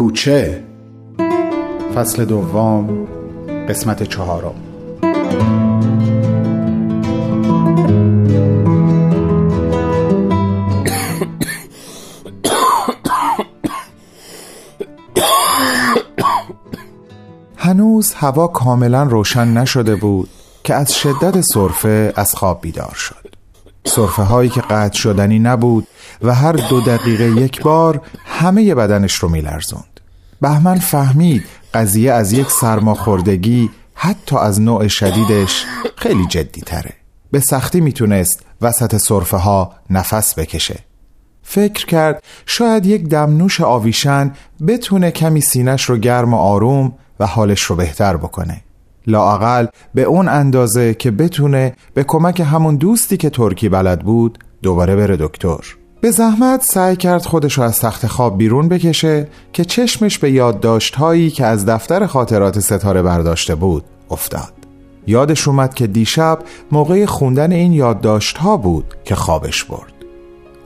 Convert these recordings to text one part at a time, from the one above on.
کوچه. فصل دوم قسمت چهارم. هنوز هوا کاملا روشن نشده بود که از شدت صرفه از خواب بیدار شد. صرفه هایی که قطع شدنی نبود و هر دو دقیقه یک بار همه بدنش رو میلرزوند. بهمن فهمید قضیه از یک سرماخوردگی حتی از نوع شدیدش خیلی جدی تره به سختی می‌تونست وسط صرفه ها نفس بکشه. فکر کرد شاید یک دمنوش آویشن بتونه کمی سینش رو گرم و آروم و حالش رو بهتر بکنه. لااقل به اون اندازه که بتونه به کمک همون دوستی که ترکی بلد بود دوباره بره دکتر. به زحمت سعی کرد خودش رو از تخت خواب بیرون بکشه که چشمش به یادداشت هایی که از دفتر خاطرات ستاره برداشته بود افتاد. یادش اومد که دیشب موقع خوندن این یادداشت ها بود که خوابش برد.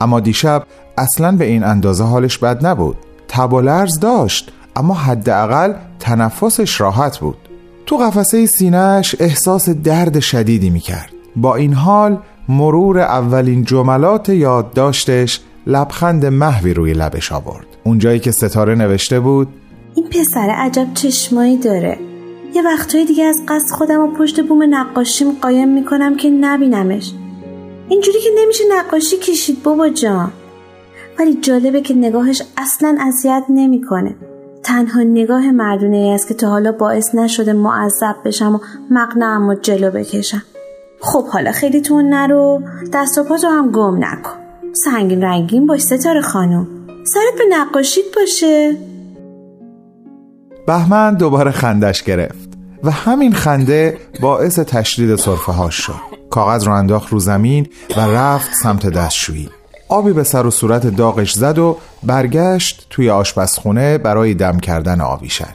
اما دیشب اصلا به این اندازه حالش بد نبود. تب و لرز داشت اما حداقل تنفسش راحت بود. تو قفسه سینهش احساس درد شدیدی می‌کرد. با این حال مرور اولین جملات یادداشتش لبخند محوی روی لبش آورد. اونجایی که ستاره نوشته بود این پسر عجب چشمایی داره. یه وقتهای دیگه از قصد خودم و پشت بوم نقاشیم قایم می‌کنم که نبینمش. اینجوری که نمیشه نقاشی کشید بابا جان. ولی جالبه که نگاهش اصلا اذیت نمی‌کنه. تنها نگاه مردونه ای است که تا حالا باعث نشده معذب بشم و مقنعم و جلو بکشم. خب حالا خیلی تون نرو. دست و پاتو هم گم نکن. سنگین رنگین باش ستاره خانم. سرت به نقاشیت باشه. بهمن دوباره خندش گرفت و همین خنده باعث تشدید صرفه هاش شد. کاغذ رو انداخت رو زمین و رفت سمت دستشویی. آبی به سر و صورت داغش زد و برگشت توی آشپزخونه برای دم کردن آویشن.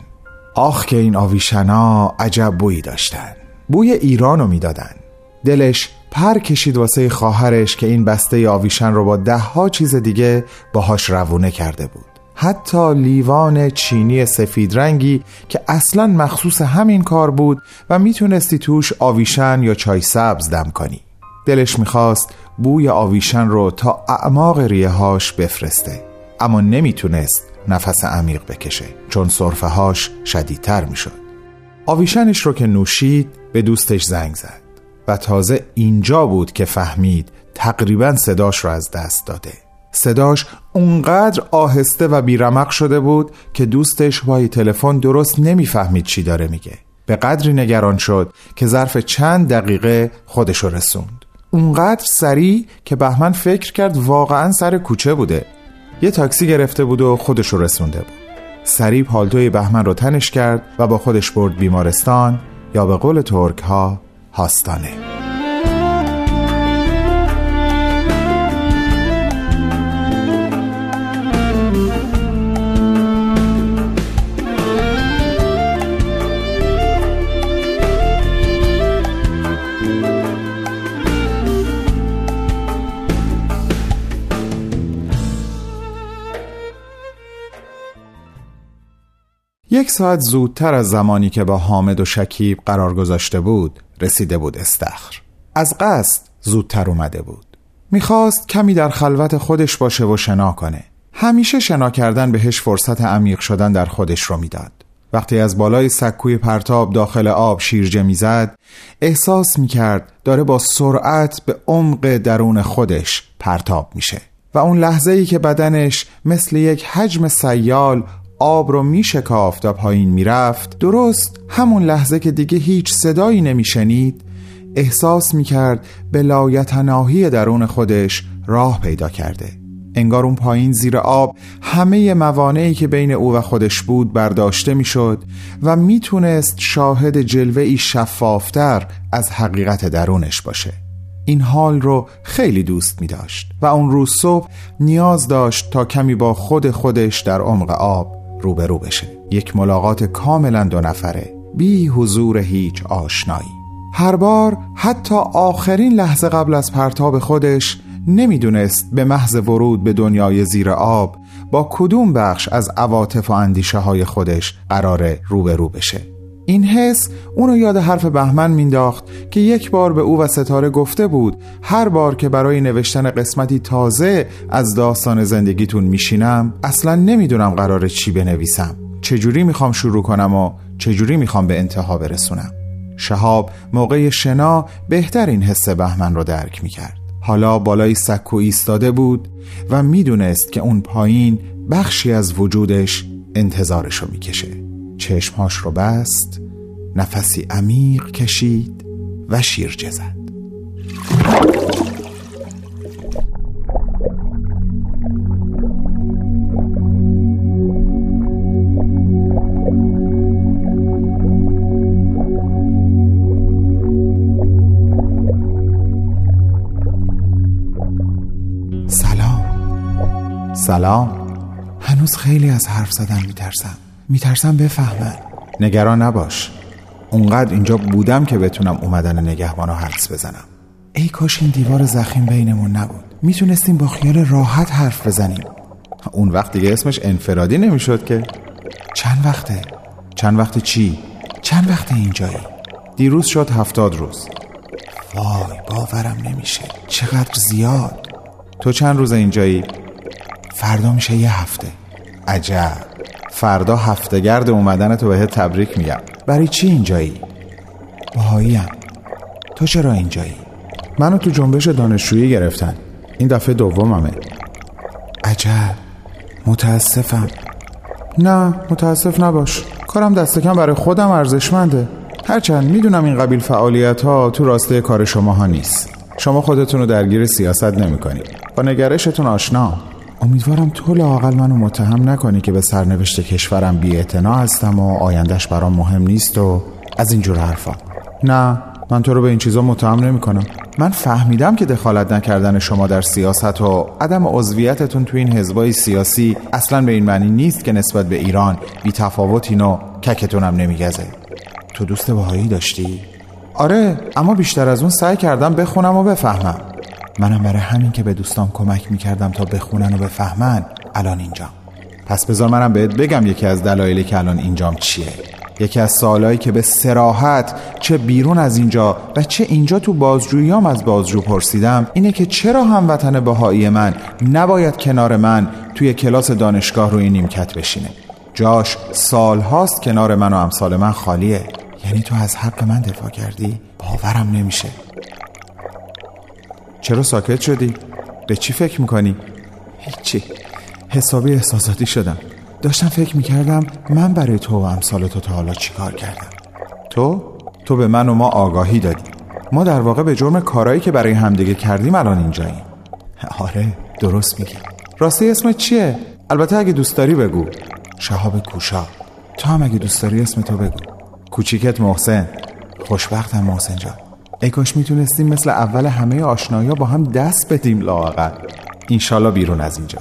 آخ که این آویشنا عجب بویی داشتن. بوی ایرانو می‌دادن. دلش پر کشید واسه خواهرش که این بسته آویشن رو با ده ها چیز دیگه باهاش روونه کرده بود. حتی لیوان چینی سفید رنگی که اصلا مخصوص همین کار بود و می‌تونستی توش آویشن یا چای سبز دم کنی. دلش می‌خواست بوی آویشن رو تا اعماق ریههاش بفرسته. اما نمی‌تونست نفس عمیق بکشه چون صرفه هاش شدیدتر می‌شد. آویشنش رو که نوشید به دوستش زنگ زد. و تازه اینجا بود که فهمید تقریبا صداش رو از دست داده. صداش اونقدر آهسته و بیرمق شده بود که دوستش وای تلفن درست نمی‌فهمید چی داره میگه. به قدری نگران شد که ظرف چند دقیقه خودشو رسوند. اونقدر سریع که بهمن فکر کرد واقعا سر کوچه بوده. یه تاکسی گرفته بود و خودشو رسونده بود. سریع پالتوی بهمن رو تنش کرد و با خودش برد بیمارستان یا به قول ترک ها hastane. یک ساعت زودتر از زمانی که با حامد و شکیب قرار گذاشته بود رسیده بود استخر. از قصد زودتر اومده بود. می‌خواست کمی در خلوت خودش باشه و شنا کنه. همیشه شنا کردن بهش فرصت عمیق شدن در خودش رو می‌داد. وقتی از بالای سکوی پرتاب داخل آب شیرجه می‌زد احساس می‌کرد داره با سرعت به عمق درون خودش پرتاب میشه. و اون لحظه ای که بدنش مثل یک حجم سیال آب رو میشکافت و پایین می‌رفت. درست همون لحظه که دیگه هیچ صدایی نمیشنید احساس می‌کرد به لایتناهی درون خودش راه پیدا کرده. انگار اون پایین زیر آب همه موانعی که بین او و خودش بود برداشته می‌شد و می‌تونست شاهد جلوه ای شفافتر از حقیقت درونش باشه. این حال رو خیلی دوست می داشت و اون روز صبح نیاز داشت تا کمی با خود خودش در عمق آب روبرو بشه. یک ملاقات کاملا دو نفره. بی حضور هیچ آشنایی. هر بار حتی آخرین لحظه قبل از پرتاب خودش نمی‌دونست به محض ورود به دنیای زیر آب با کدوم بخش از عواطف و اندیشه های خودش قراره روبرو بشه. این حس اونو یاد حرف بهمن مینداخت که یک بار به او و ستاره گفته بود هر بار که برای نوشتن قسمتی تازه از داستان زندگیتون میشینم اصلا نمی‌دونم قراره چی بنویسم. چجوری می‌خوام شروع کنم و چجوری می‌خوام به انتها برسونم؟ شهاب موقع شنا بهتر این حس بهمن رو درک می‌کرد. حالا بالای سکو ایستاده بود و می‌دونست که اون پایین بخشی از وجودش انتظارشو می‌کشه. چشمهاش رو بست نفسی عمیق کشید و شیرجه زد. سلام. هنوز خیلی از حرف زدن میترسم. میترسم بفهمن. نگران نباش. اونقدر اینجا بودم که بتونم اومدن نگهبانو حدس بزنم. ای کاش این دیوار زخیم بینمون نبود. می‌تونستیم با خیال راحت حرف بزنیم. اون وقت دیگه اسمش انفرادی نمی‌شد که. چند وقته؟ چند وقت چی؟ چند وقت اینجایی؟ دیروز شد هفتاد روز. وای باورم نمیشه. چقدر زیاد. تو چند روز اینجایی؟ فردا میشه یه هفته. عجب. فردا هفته گرد اومدن تو بهت تبریک میگم. برای چی اینجایی؟ باهاییم تو چرا اینجایی؟ منو تو جنبش دانشجویی گرفتن. این دفعه دوممه. عجب. متاسفم. نه متاسف نباش. کارم دست کم برای خودم ارزشمنده. هرچند می‌دونم این قبیل فعالیت ها تو راسته کار شما ها نیست. شما خودتون رو درگیر سیاست نمی با نگرشتون آشنا. امیدوارم تو لاقل منو متهم نکنی که به سرنوشت کشورم بی هستم و آیندهش برام مهم نیست و از اینجور حرفا. نه من تو رو به این چیزا متهم نمی کنم من فهمیدم که دخالت نکردن شما در سیاست و عدم عضویتتون تو این حزبای سیاسی اصلا به این معنی نیست که نسبت به ایران بی تفاوتین و ککتونم نمیگزه. تو دوست باهایی داشتی؟ آره اما بیشتر از اون سعی کردم بخونم و بفهمم. منم برای همین که به دوستان کمک می‌کردم تا بخونن و بفهمن الان اینجام پس بذار منم بهت بگم یکی از دلایلی که الان اینجام چیه. یکی از سالهایی که به سراحت چه بیرون از اینجا و چه اینجا تو بازجوییام از بازجو پرسیدم اینه که چرا هموطن بهایی من نباید کنار من توی کلاس دانشگاه روی نیمکت بشینه؟ جاش سالهاست کنار من و امثال من خالیه. یعنی تو از حق من دفاع کردی؟ باورم نمیشه. چرا ساکت شدی؟ به چی فکر می‌کنی؟ هیچی. حسابی احساساتی شدم. داشتم فکر می‌کردم من برای تو و امثال تو تا حالا چی کار کردم. تو؟ تو به من و ما آگاهی دادی. ما در واقع به جرم کارایی که برای همدیگه کردیم الان اینجاییم. آره درست میگی. راستی اسمت چیه؟ البته اگه دوست داری بگو. شهاب کوشا. تو هم اگه دوست داری اسم تو بگو. کوچیکت محسن. خوشبختم محسن جان. ای کاش می‌تونستیم مثل اول همه آشنایی با هم دست بدیم لاغر اینشالله بیرون از اینجا.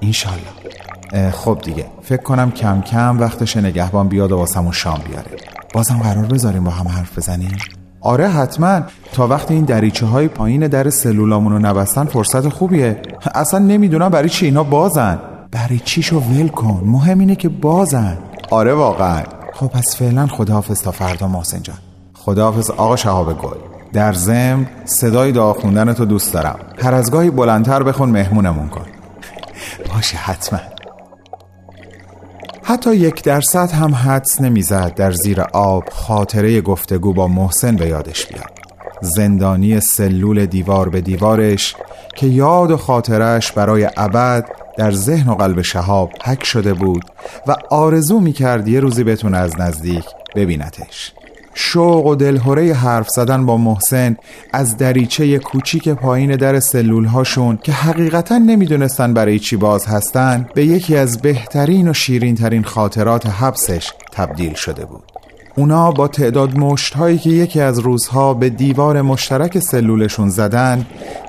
اینشالله خب دیگه. فکر کنم کم کم وقتش نگهبان بیاد و واسمون شام بیاره. بازم قرار بذاریم با هم حرف بزنیم؟ آره حتما. تا وقتی این دریچه های پایین در سلولامون رو نبستن فرصت خوبیه. اصلا نمی‌دونم برای چی اینا بازن. برای چیشو ول کن. مهم اینه که بازن. آره واقعا. خب پس فعلا خداحافظ تا فردا محسن جان. خداحافظ آقا شهاب گل. در زم صدای دعا خوندن تو دوست دارم. هر از گاهی بلندتر بخون مهمونمون کن. باشه حتما. حتی یک درصد هم حدس نمی‌زد در زیر آب خاطره گفتگو با محسن به یادش بیاد. زندانی سلول دیوار به دیوارش که یاد و خاطرش برای ابد در ذهن و قلب شهاب حک شده بود و آرزو می‌کرد یه روزی بتونه از نزدیک ببینتش. شوق و دلهوره حرف زدن با محسن از دریچه کوچیک پایین در سلول هاشون که حقیقتا نمی‌دونستن برای چی باز هستن به یکی از بهترین و شیرین ترین خاطرات حبسش تبدیل شده بود. اونا با تعداد مشت هایی که یکی از روزها به دیوار مشترک سلولشون زدن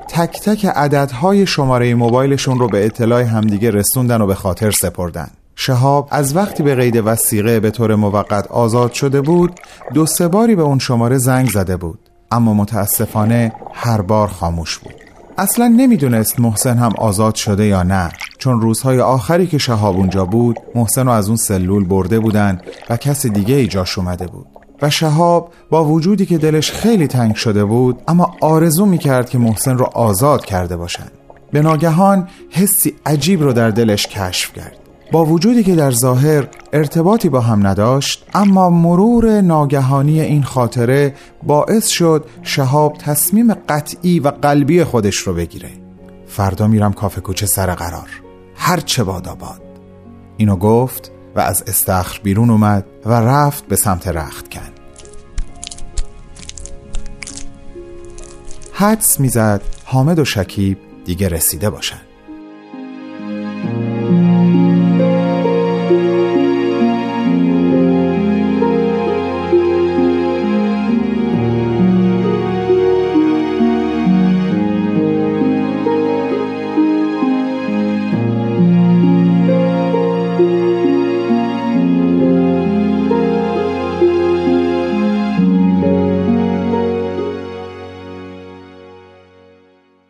تک تک عددهای شماره موبایلشون رو به اطلاع همدیگه رسوندن و به خاطر سپردن. شهاب از وقتی به قید وسیقه به طور موقت آزاد شده بود دو سه باری به اون شماره زنگ زده بود. اما متاسفانه هر بار خاموش بود. اصلا نمی‌دونست محسن هم آزاد شده یا نه. چون روزهای آخری که شهاب اونجا بود محسن رو از اون سلول برده بودن و کس دیگه ای جاش اومده بود. و شهاب با وجودی که دلش خیلی تنگ شده بود اما آرزو می‌کرد که محسن رو آزاد کرده باشن. به ناگهان حسی عجیب رو در دلش کشف کرد. با وجودی که در ظاهر ارتباطی با هم نداشت اما مرور ناگهانی این خاطره باعث شد شهاب تصمیم قطعی و قلبی خودش رو بگیره. فردا میرم کافه کوچه سر قرار. هر چه باد اینو گفت و از استخر بیرون اومد و رفت به سمت رخت کن حدس می‌زد حامد و شکیب دیگه رسیده باشن.